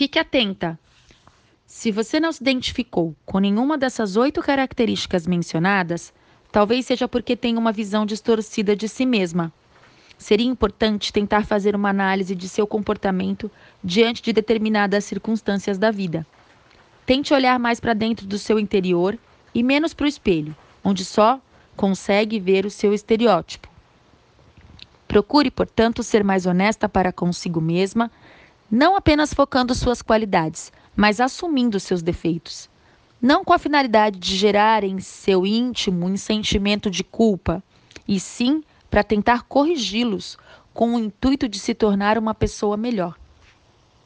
Fique atenta! Se você não se identificou com nenhuma dessas oito características mencionadas, talvez seja porque tem uma visão distorcida de si mesma. Seria importante tentar fazer uma análise de seu comportamento diante de determinadas circunstâncias da vida. Tente olhar mais para dentro do seu interior e menos para o espelho, onde só consegue ver o seu estereótipo. Procure, portanto, ser mais honesta para consigo mesma, não apenas focando suas qualidades, mas assumindo seus defeitos. Não com a finalidade de gerar em seu íntimo um sentimento de culpa, e sim para tentar corrigi-los com o intuito de se tornar uma pessoa melhor.